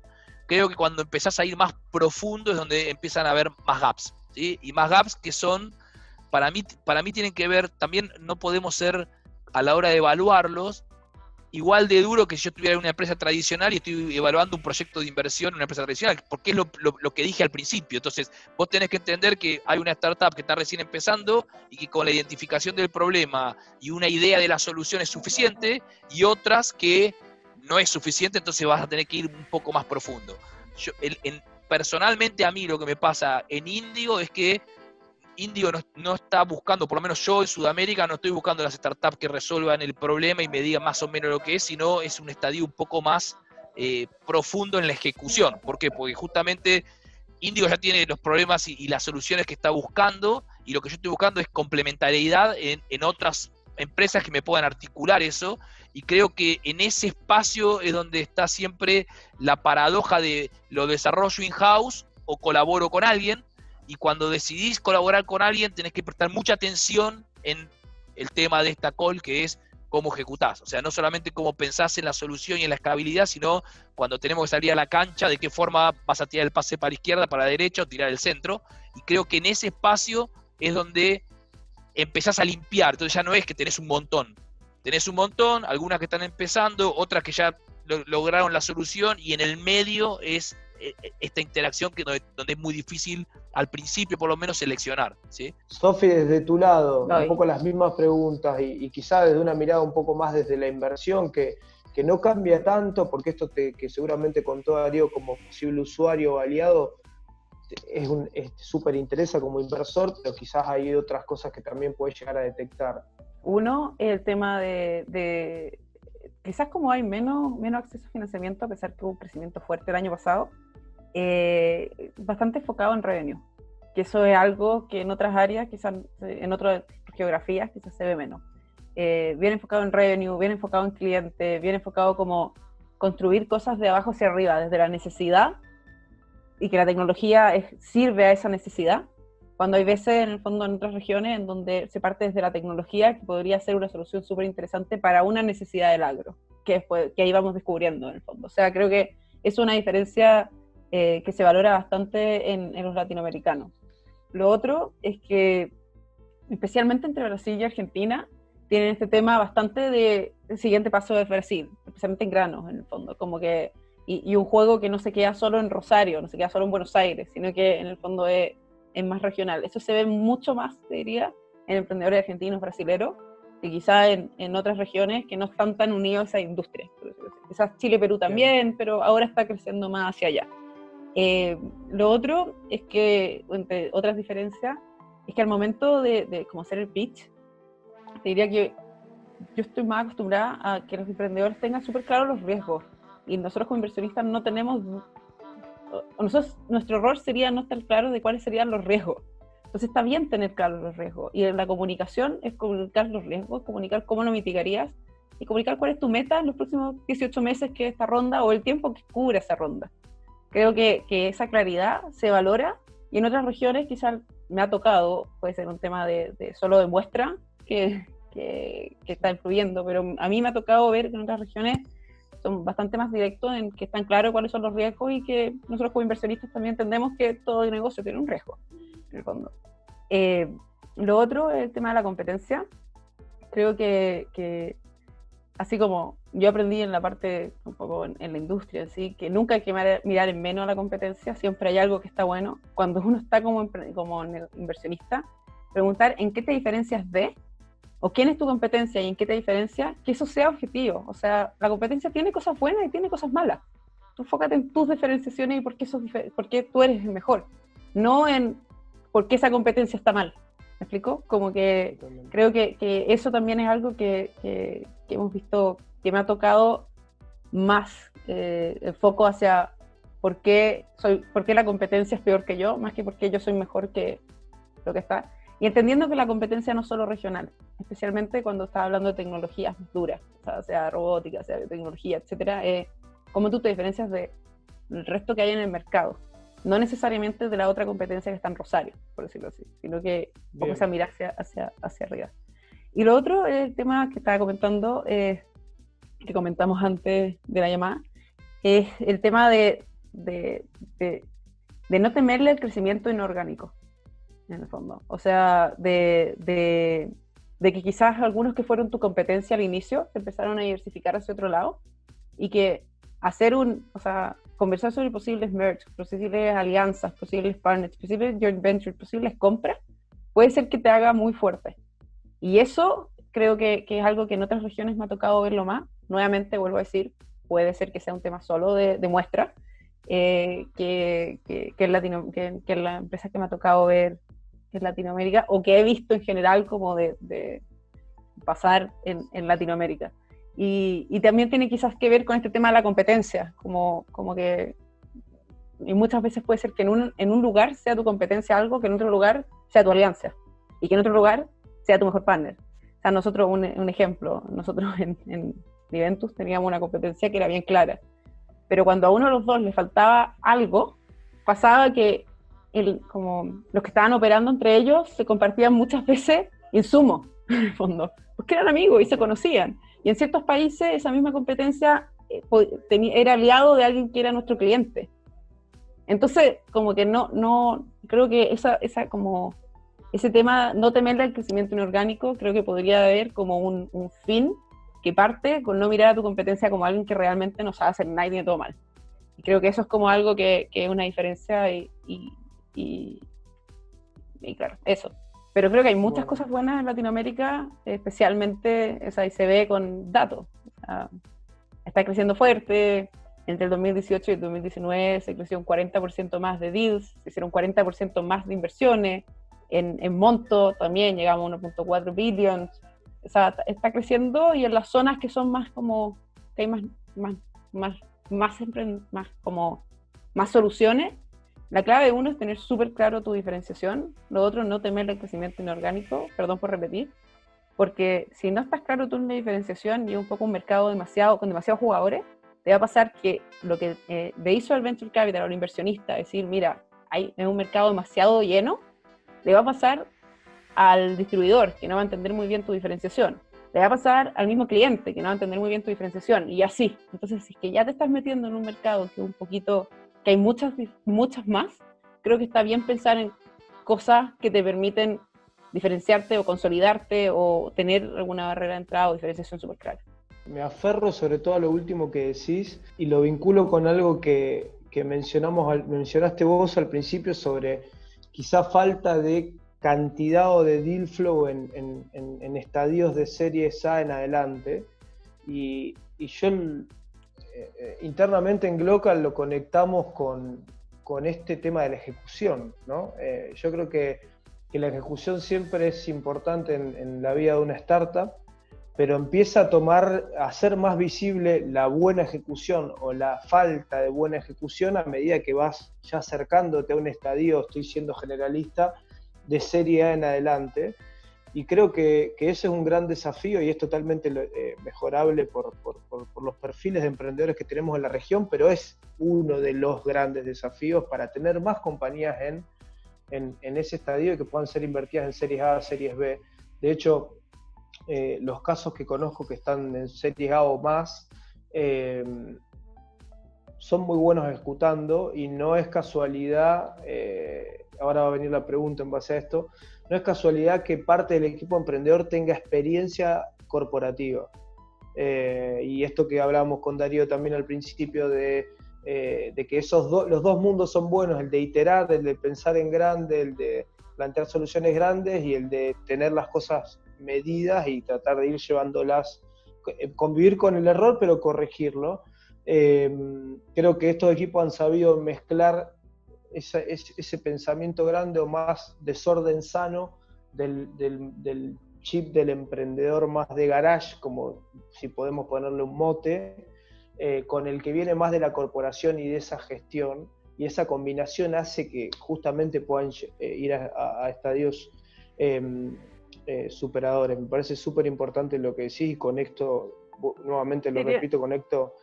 Creo que cuando empezás a ir más profundo es donde empiezan a haber más gaps. ¿sí? Y más gaps que son, para mí, para mí tienen que ver, también no podemos ser a la hora de evaluarlos, igual de duro que si yo estuviera en una empresa tradicional y estoy evaluando un proyecto de inversión en una empresa tradicional, porque es lo, que dije al principio. Entonces, vos tenés que entender que hay una startup que está recién empezando y que con la identificación del problema y una idea de la solución es suficiente, y otras que no es suficiente, entonces vas a tener que ir un poco más profundo. Yo, personalmente a mí lo que me pasa en Indigo es que Indigo no, está buscando, por lo menos yo en Sudamérica no estoy buscando las startups que resuelvan el problema y me digan más o menos lo que es, sino es un estadio un poco más eh, profundo en la ejecución. ¿Por qué? Porque justamente Indigo ya tiene los problemas y, las soluciones que está buscando y lo que yo estoy buscando es complementariedad en, en otras empresas que me puedan articular eso y creo que en ese espacio es donde está siempre la paradoja de lo desarrollo in-house o colaboro con alguien y cuando decidís colaborar con alguien tenés que prestar mucha atención en el tema de esta call que es cómo ejecutás. O sea, no solamente cómo pensás en la solución y en la escalabilidad, sino cuando tenemos que salir a la cancha, de qué forma vas a tirar el pase para izquierda, para derecha o tirar el centro. Y creo que en ese espacio es donde empezás a limpiar. Entonces ya no es que tenés un montón. Tenés un montón, algunas que están empezando, otras que ya lograron la solución y en el medio es esta interacción que donde, es muy difícil al principio por lo menos seleccionar. ¿sí? Sofi, desde tu lado, un poco las mismas preguntas y, y, quizá desde una mirada un poco más desde la inversión, que, que no cambia tanto, porque esto te, que seguramente contó Darío como posible usuario o aliado, es súper interesa como inversor, pero quizás hay otras cosas que también puedes llegar a detectar. Uno, el tema de, de quizás como hay menos, menos acceso a financiamiento, a pesar que hubo un crecimiento fuerte el año pasado, eh, bastante enfocado en revenue, que eso es algo que en otras áreas, quizás en otras geografías, quizás se ve menos. Eh, bien enfocado en revenue, bien enfocado en cliente, bien enfocado como construir cosas de abajo hacia arriba, desde la necesidad y que la tecnología sirve a esa necesidad. Cuando hay veces, en el fondo, en otras regiones, en donde se parte desde la tecnología, que podría ser una solución súper interesante para una necesidad del agro, que, después, que ahí vamos descubriendo, en el fondo. O sea, creo que es una diferencia eh, que se valora bastante en, los latinoamericanos. Lo otro es que, especialmente entre Brasil y Argentina, tienen este tema bastante de el siguiente paso de Brasil, especialmente en granos, en el fondo, como que, y, un juego que no se queda solo en Rosario, no se queda solo en Buenos Aires, sino que en el fondo es, es más regional. Eso se ve mucho más, diría, en emprendedores argentinos, brasileros, y quizá en, en, otras regiones que no están tan unidos a esa industria. Quizás Chile, Perú también, pero ahora está creciendo más hacia allá. Eh, lo otro es que, entre otras diferencias, es que al momento de, de como hacer el pitch, te diría que yo estoy más acostumbrada a que los emprendedores tengan súper claros los riesgos. Y nosotros como inversionistas no tenemos... Nosotros, nuestro error sería no estar claro de cuáles serían los riesgos. Entonces está bien tener claros los riesgos. Y la comunicación es comunicar los riesgos, comunicar cómo lo mitigarías y comunicar cuál es tu meta en los próximos 18 meses que esta ronda o el tiempo que cubre esa ronda. Creo que, que, esa claridad se valora y en otras regiones quizás me ha tocado, puede ser un tema de, solo de muestra que, que, está influyendo, pero a mí me ha tocado ver que en otras regiones son bastante más directos en que están claros cuáles son los riesgos y que nosotros como inversionistas también entendemos que todo negocio tiene un riesgo, en el fondo. Eh, lo otro es el tema de la competencia. Creo que así como yo aprendí en la parte, un poco en, la industria, ¿sí? que nunca hay que mirar en menos a la competencia, siempre hay algo que está bueno. Cuando uno está como, como inversionista, preguntar en qué te diferencias de, o quién es tu competencia y en qué te diferencia, que eso sea objetivo. O sea, la competencia tiene cosas buenas y tiene cosas malas. Tú enfócate en tus diferenciaciones y por qué, eso, por qué tú eres el mejor, no en por qué esa competencia está mal. ¿Me explico? Como que creo que, que, eso también es algo que, que, hemos visto, que me ha tocado más eh, el foco hacia por qué, soy, por qué la competencia es peor que yo, más que porque yo soy mejor que lo que está. Y entendiendo que la competencia no es solo regional, especialmente cuando estás hablando de tecnologías duras, o sea, robótica, sea tecnología, etcétera, eh, cómo tú te diferencias del resto que hay en el mercado no necesariamente de la otra competencia que está en Rosario, por decirlo así, sino que vamos a mirar hacia, hacia, hacia, arriba. Y lo otro, el tema que estaba comentando, eh, que comentamos antes de la llamada, es el tema de, de, de, no temerle el crecimiento inorgánico, en el fondo. O sea, de, de que quizás algunos que fueron tu competencia al inicio empezaron a diversificar hacia otro lado y que hacer un, o sea, conversar sobre posibles merge, posibles alianzas, posibles partners, posibles joint ventures, posibles compras, puede ser que te haga muy fuerte. Y eso creo que, es algo que en otras regiones me ha tocado verlo más. Nuevamente, vuelvo a decir, puede ser que sea un tema solo de, muestra, eh, que, que, Latino, que, que, la empresa que me ha tocado ver en Latinoamérica o que he visto en general como de, pasar en Latinoamérica. Y, también tiene quizás que ver con este tema de la competencia, como, como que y muchas veces puede ser que en un, en un lugar sea tu competencia algo, que en otro lugar sea tu alianza, y que en otro lugar sea tu mejor partner. O sea, nosotros, un, un ejemplo, nosotros en, en Juventus teníamos una competencia que era bien clara, pero cuando a uno de los dos le faltaba algo, pasaba que el, como los que estaban operando entre ellos se compartían muchas veces insumos, en el fondo, porque eran amigos y se conocían. Y en ciertos países esa misma competencia eh, era aliado de alguien que era nuestro cliente. Entonces, como que no, no, creo que esa, esa como, ese tema, no temerle al crecimiento inorgánico, creo que podría haber como un, un fin que parte con no mirar a tu competencia como alguien que realmente no sabe hacer nada y tiene todo mal. Y creo que eso es como algo que, que es una diferencia y, y, y, y, claro, eso. Pero creo que hay muchas bueno. cosas buenas en Latinoamérica, especialmente, o sea, y se ve con datos. O sea, está creciendo fuerte. Entre el 2018 y el 2019 se creció un 40% más de deals, se hicieron 40% más de inversiones. En, en monto también llegamos a 1.4 billions o sea, está creciendo y en las zonas que son más como, que hay más, más, más, más, más como, más soluciones, la clave de uno es tener súper claro tu diferenciación, lo otro no temer el crecimiento inorgánico, perdón por repetir, porque si no estás claro tú en la diferenciación y un poco un mercado demasiado, con demasiados jugadores, te va a pasar que lo que eh, le hizo al venture capital o al inversionista, decir, mira, hay un mercado demasiado lleno, le va a pasar al distribuidor, que no va a entender muy bien tu diferenciación. Le va a pasar al mismo cliente, que no va a entender muy bien tu diferenciación, y así. Entonces, si es que ya te estás metiendo en un mercado que un poquito, que hay muchas, muchas más, creo que está bien pensar en cosas que te permiten diferenciarte o consolidarte o tener alguna barrera de entrada o diferenciación súper clara. Me aferro sobre todo a lo último que decís y lo vinculo con algo que, que mencionamos, mencionaste vos al principio sobre quizá falta de cantidad o de deal flow en, en, en, en, estadios de series A en adelante. Y, y yo eh, internamente en Glocal lo conectamos con, con, este tema de la ejecución. ¿no? Eh, yo creo que, que, la ejecución siempre es importante en, la vida de una startup, pero empieza a tomar, a ser más visible la buena ejecución o la falta de buena ejecución a medida que vas ya acercándote a un estadio, estoy siendo generalista, de Serie A en adelante. Y creo que, ese es un gran desafío y es totalmente eh, mejorable por, por, por, los perfiles de emprendedores que tenemos en la región, pero es uno de los grandes desafíos para tener más compañías en, en, ese estadio y que puedan ser invertidas en Series A, Series B. De hecho, eh, los casos que conozco que están en Series A o más eh, son muy buenos ejecutando y no es casualidad ahora va a venir la pregunta en base a esto, no es casualidad que parte del equipo emprendedor tenga experiencia corporativa. Eh, y esto que hablábamos con Darío también al principio de, eh, de que esos do, los dos mundos son buenos, el de iterar, el de pensar en grande, el de plantear soluciones grandes y el de tener las cosas medidas y tratar de ir llevándolas, eh, convivir con el error pero corregirlo. Creo que estos equipos han sabido mezclar esa, ese, ese, pensamiento grande o más desorden sano del, del, del, chip del emprendedor más de garage, como si podemos ponerle un mote, eh, con el que viene más de la corporación y de esa gestión, y esa combinación hace que justamente puedan eh, ir a, a, a estadios eh, superadores. Me parece súper importante lo que decís y conecto, nuevamente lo repito, conecto,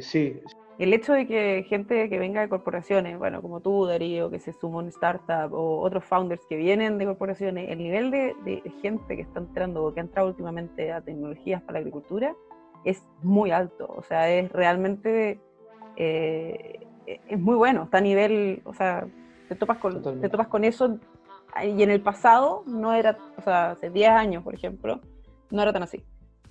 sí, el hecho de que gente que venga de corporaciones, bueno, como tú, Darío, que se sumó en startup, o otros founders que vienen de corporaciones, el nivel de, de, gente que está entrando o que ha entrado últimamente a tecnologías para la agricultura es muy alto. O sea, es realmente, eh, es muy bueno. Está a nivel, o sea, te topas con, te topas con eso y en el pasado no era, o sea, hace 10 años, por ejemplo, no era tan así.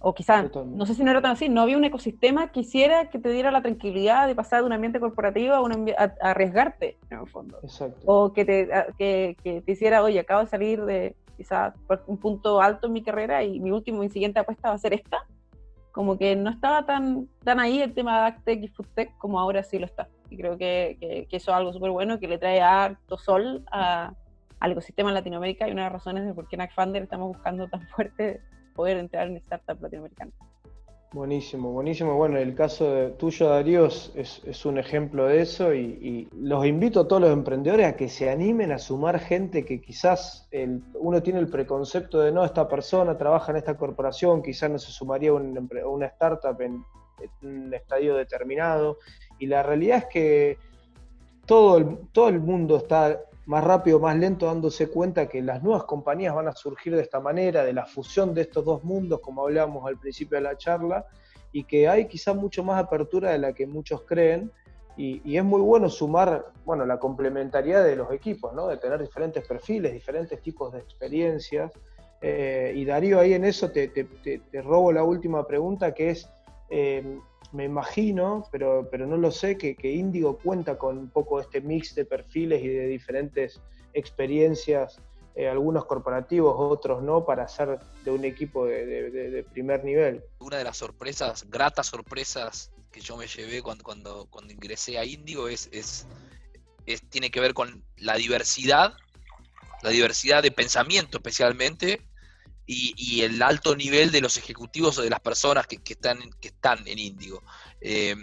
O quizás, no sé si no era tan así, no había un ecosistema que hiciera que te diera la tranquilidad de pasar de un ambiente corporativo a, un a, arriesgarte, en el fondo. Exacto. O que te, que, que te hiciera, oye, acabo de salir de quizás un punto alto en mi carrera y mi último, mi siguiente apuesta va a ser esta. Como que no estaba tan, tan ahí el tema de AgTech y FoodTech como ahora sí lo está. Y creo que, que, que eso es algo súper bueno que le trae harto sol a, al ecosistema en Latinoamérica y una de las razones de por qué en AgFunder estamos buscando tan fuerte poder entrar en startup latinoamericana. Buenísimo, buenísimo. Bueno, el caso tuyo, Darío, es, un ejemplo de eso y, los invito a todos los emprendedores a que se animen a sumar gente que quizás uno tiene el preconcepto de no, esta persona trabaja en esta corporación, quizás no se sumaría a una startup en, un estadio determinado. Y la realidad es que todo el mundo está más rápido, más lento, dándose cuenta que las nuevas compañías van a surgir de esta manera, de la fusión de estos dos mundos, como hablábamos al principio de la charla, y que hay quizá mucho más apertura de la que muchos creen, y, es muy bueno sumar, bueno, la complementariedad de los equipos, ¿no? De tener diferentes perfiles, diferentes tipos de experiencias. Eh, y Darío, ahí en eso te, robo la última pregunta, que es, eh, me imagino, pero, pero no lo sé, que, que Indigo cuenta con un poco este mix de perfiles y de diferentes experiencias, eh, algunos corporativos, otros no, para hacer de un equipo de, primer nivel. Una de las sorpresas, gratas sorpresas que yo me llevé cuando, cuando, cuando ingresé a Indigo es, es, es, tiene que ver con la diversidad, la diversidad de pensamiento especialmente, y, el alto nivel de los ejecutivos o de las personas que, están, que están en Índigo. Eh,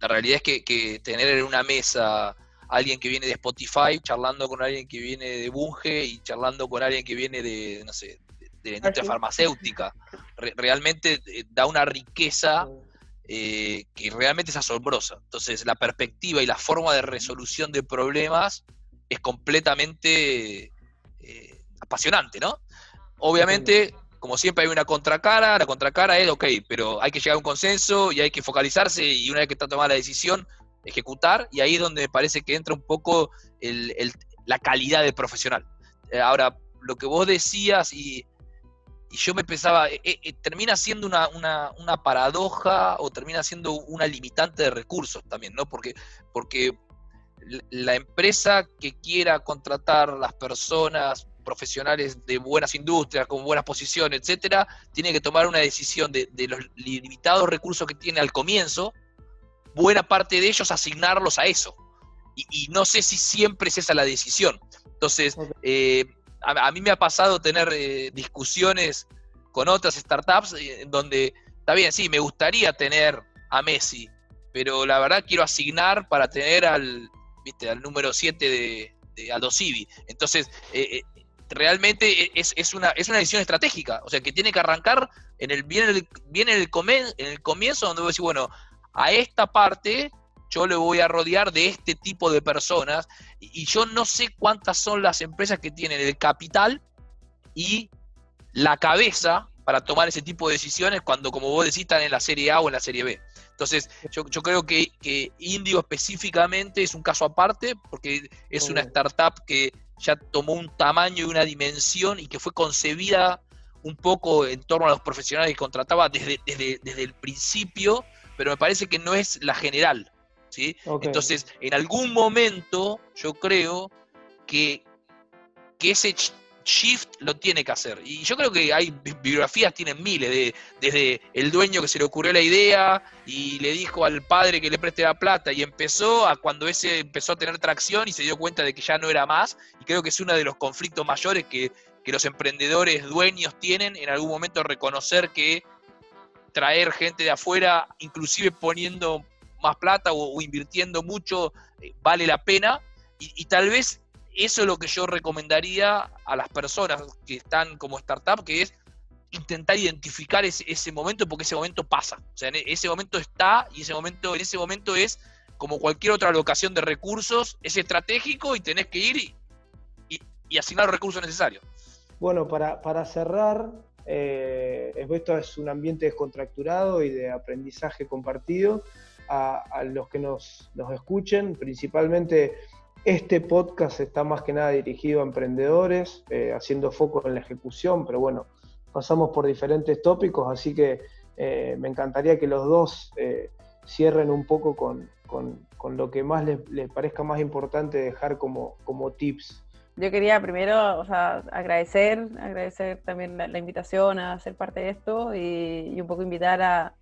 la realidad es que, tener en una mesa alguien que viene de Spotify, charlando con alguien que viene de Bunge y charlando con alguien que viene de, no sé, de la industria farmacéutica, realmente eh, da una riqueza eh, que realmente es asombrosa. Entonces, la perspectiva y la forma de resolución de problemas es completamente apasionante, ¿no? Obviamente, como siempre hay una contracara, la contracara es, ok, pero hay que llegar a un consenso y hay que focalizarse y una vez que está tomada la decisión, ejecutar, y ahí es donde me parece que entra un poco la calidad del profesional. Eh, ahora, lo que vos decías y, yo me pensaba, eh, eh, termina siendo una, una, paradoja o termina siendo una limitante de recursos también, ¿no? Porque, porque la empresa que quiera contratar las personas profesionales de buenas industrias, con buenas posiciones, etcétera, tiene que tomar una decisión de, los limitados recursos que tiene al comienzo, buena parte de ellos asignarlos a eso. Y, no sé si siempre es esa la decisión. Entonces, eh, a, mí me ha pasado tener eh, discusiones con otras startups eh, en donde, está bien, sí, me gustaría tener a Messi, pero la verdad quiero asignar para tener al, ¿viste? al número 7 de, de Aldo Civi. Entonces, realmente e, es, una, es una decisión estratégica, o sea, que tiene que arrancar en el, bien, el, bien en, el en el comienzo donde voy a decir, bueno, a esta parte yo le voy a rodear de este tipo de personas y, yo no sé cuántas son las empresas que tienen el capital y la cabeza para tomar ese tipo de decisiones cuando, como vos decís, están en la Serie A o en la Serie B. Entonces, yo, creo que, que Indio específicamente es un caso aparte porque es una startup que ya tomó un tamaño y una dimensión y que fue concebida un poco en torno a los profesionales que contrataba desde, desde, el principio, pero me parece que no es la general. ¿sí? Entonces, en algún momento yo creo que, que ese Shift lo tiene que hacer. Y yo creo que hay biografías, tienen miles, de, desde el dueño que se le ocurrió la idea y le dijo al padre que le preste la plata y empezó a cuando ese empezó a tener tracción y se dio cuenta de que ya no era más. Y creo que es uno de los conflictos mayores que, los emprendedores dueños tienen en algún momento reconocer que traer gente de afuera, inclusive poniendo más plata o, invirtiendo mucho, eh, vale la pena. y tal vez eso es lo que yo recomendaría a las personas que están como startup, que es intentar identificar ese, momento porque ese momento pasa. O sea, ese momento está y ese momento, en ese momento es como cualquier otra alocación de recursos, es estratégico y tenés que ir y, asignar los recursos necesarios. Bueno, para, cerrar, eh, esto es un ambiente descontracturado y de aprendizaje compartido. A, los que nos, nos escuchen, principalmente Este podcast está más que nada dirigido a emprendedores, eh, haciendo foco en la ejecución, pero bueno, pasamos por diferentes tópicos, así que eh, me encantaría que los dos cierren un poco con, lo que más les, parezca más importante dejar como, como tips. Yo quería primero o sea, agradecer, agradecer también la, invitación a ser parte de esto y, un poco invitar a,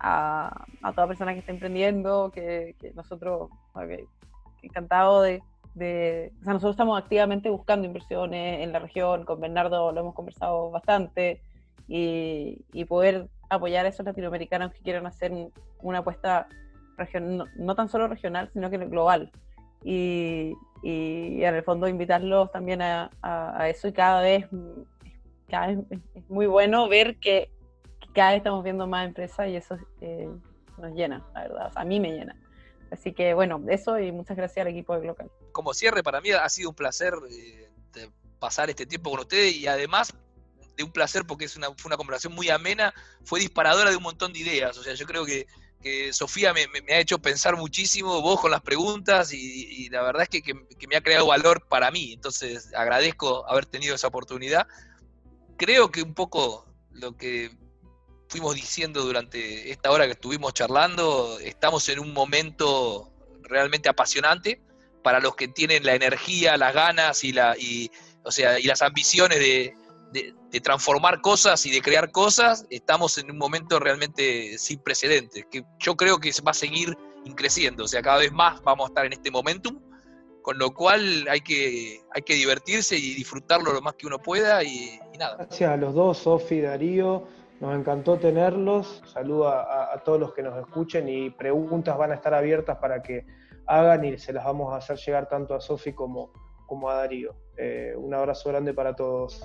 a, toda persona que está emprendiendo, que, nosotros, okay, encantado de, o sea, nosotros estamos activamente buscando inversiones en la región, con Bernardo lo hemos conversado bastante y, poder apoyar a esos latinoamericanos que quieran hacer una apuesta regional, no, tan solo regional, sino que global. Y, y en el fondo invitarlos también a, eso y cada vez, cada vez es muy bueno ver que, cada vez estamos viendo más empresas y eso eh, nos llena, la verdad, a mí me llena. Así que bueno, eso y muchas gracias al equipo de Glocal. Como cierre, para mí ha sido un placer eh, pasar este tiempo con ustedes y además de un placer porque es una, fue una conversación muy amena, fue disparadora de un montón de ideas. O sea, yo creo que que Sofía me, ha hecho pensar muchísimo, vos con las preguntas, y, la verdad es que, me ha creado valor para mí. Entonces, agradezco haber tenido esa oportunidad. Creo que un poco lo que fuimos diciendo durante esta hora que estuvimos charlando, estamos en un momento realmente apasionante para los que tienen la energía, las ganas y, la, y, o sea, y las ambiciones de, de, transformar cosas y de crear cosas, estamos en un momento realmente sin precedentes, que yo creo que va a seguir creciendo, o sea, cada vez más vamos a estar en este momentum, con lo cual hay que, hay que divertirse y disfrutarlo lo más que uno pueda y, nada. Gracias a los dos, Sofi, Darío, nos encantó tenerlos, saludo a, todos los que nos escuchen y preguntas van a estar abiertas para que hagan y se las vamos a hacer llegar tanto a Sofi como, a Darío. Eh, un abrazo grande para todos.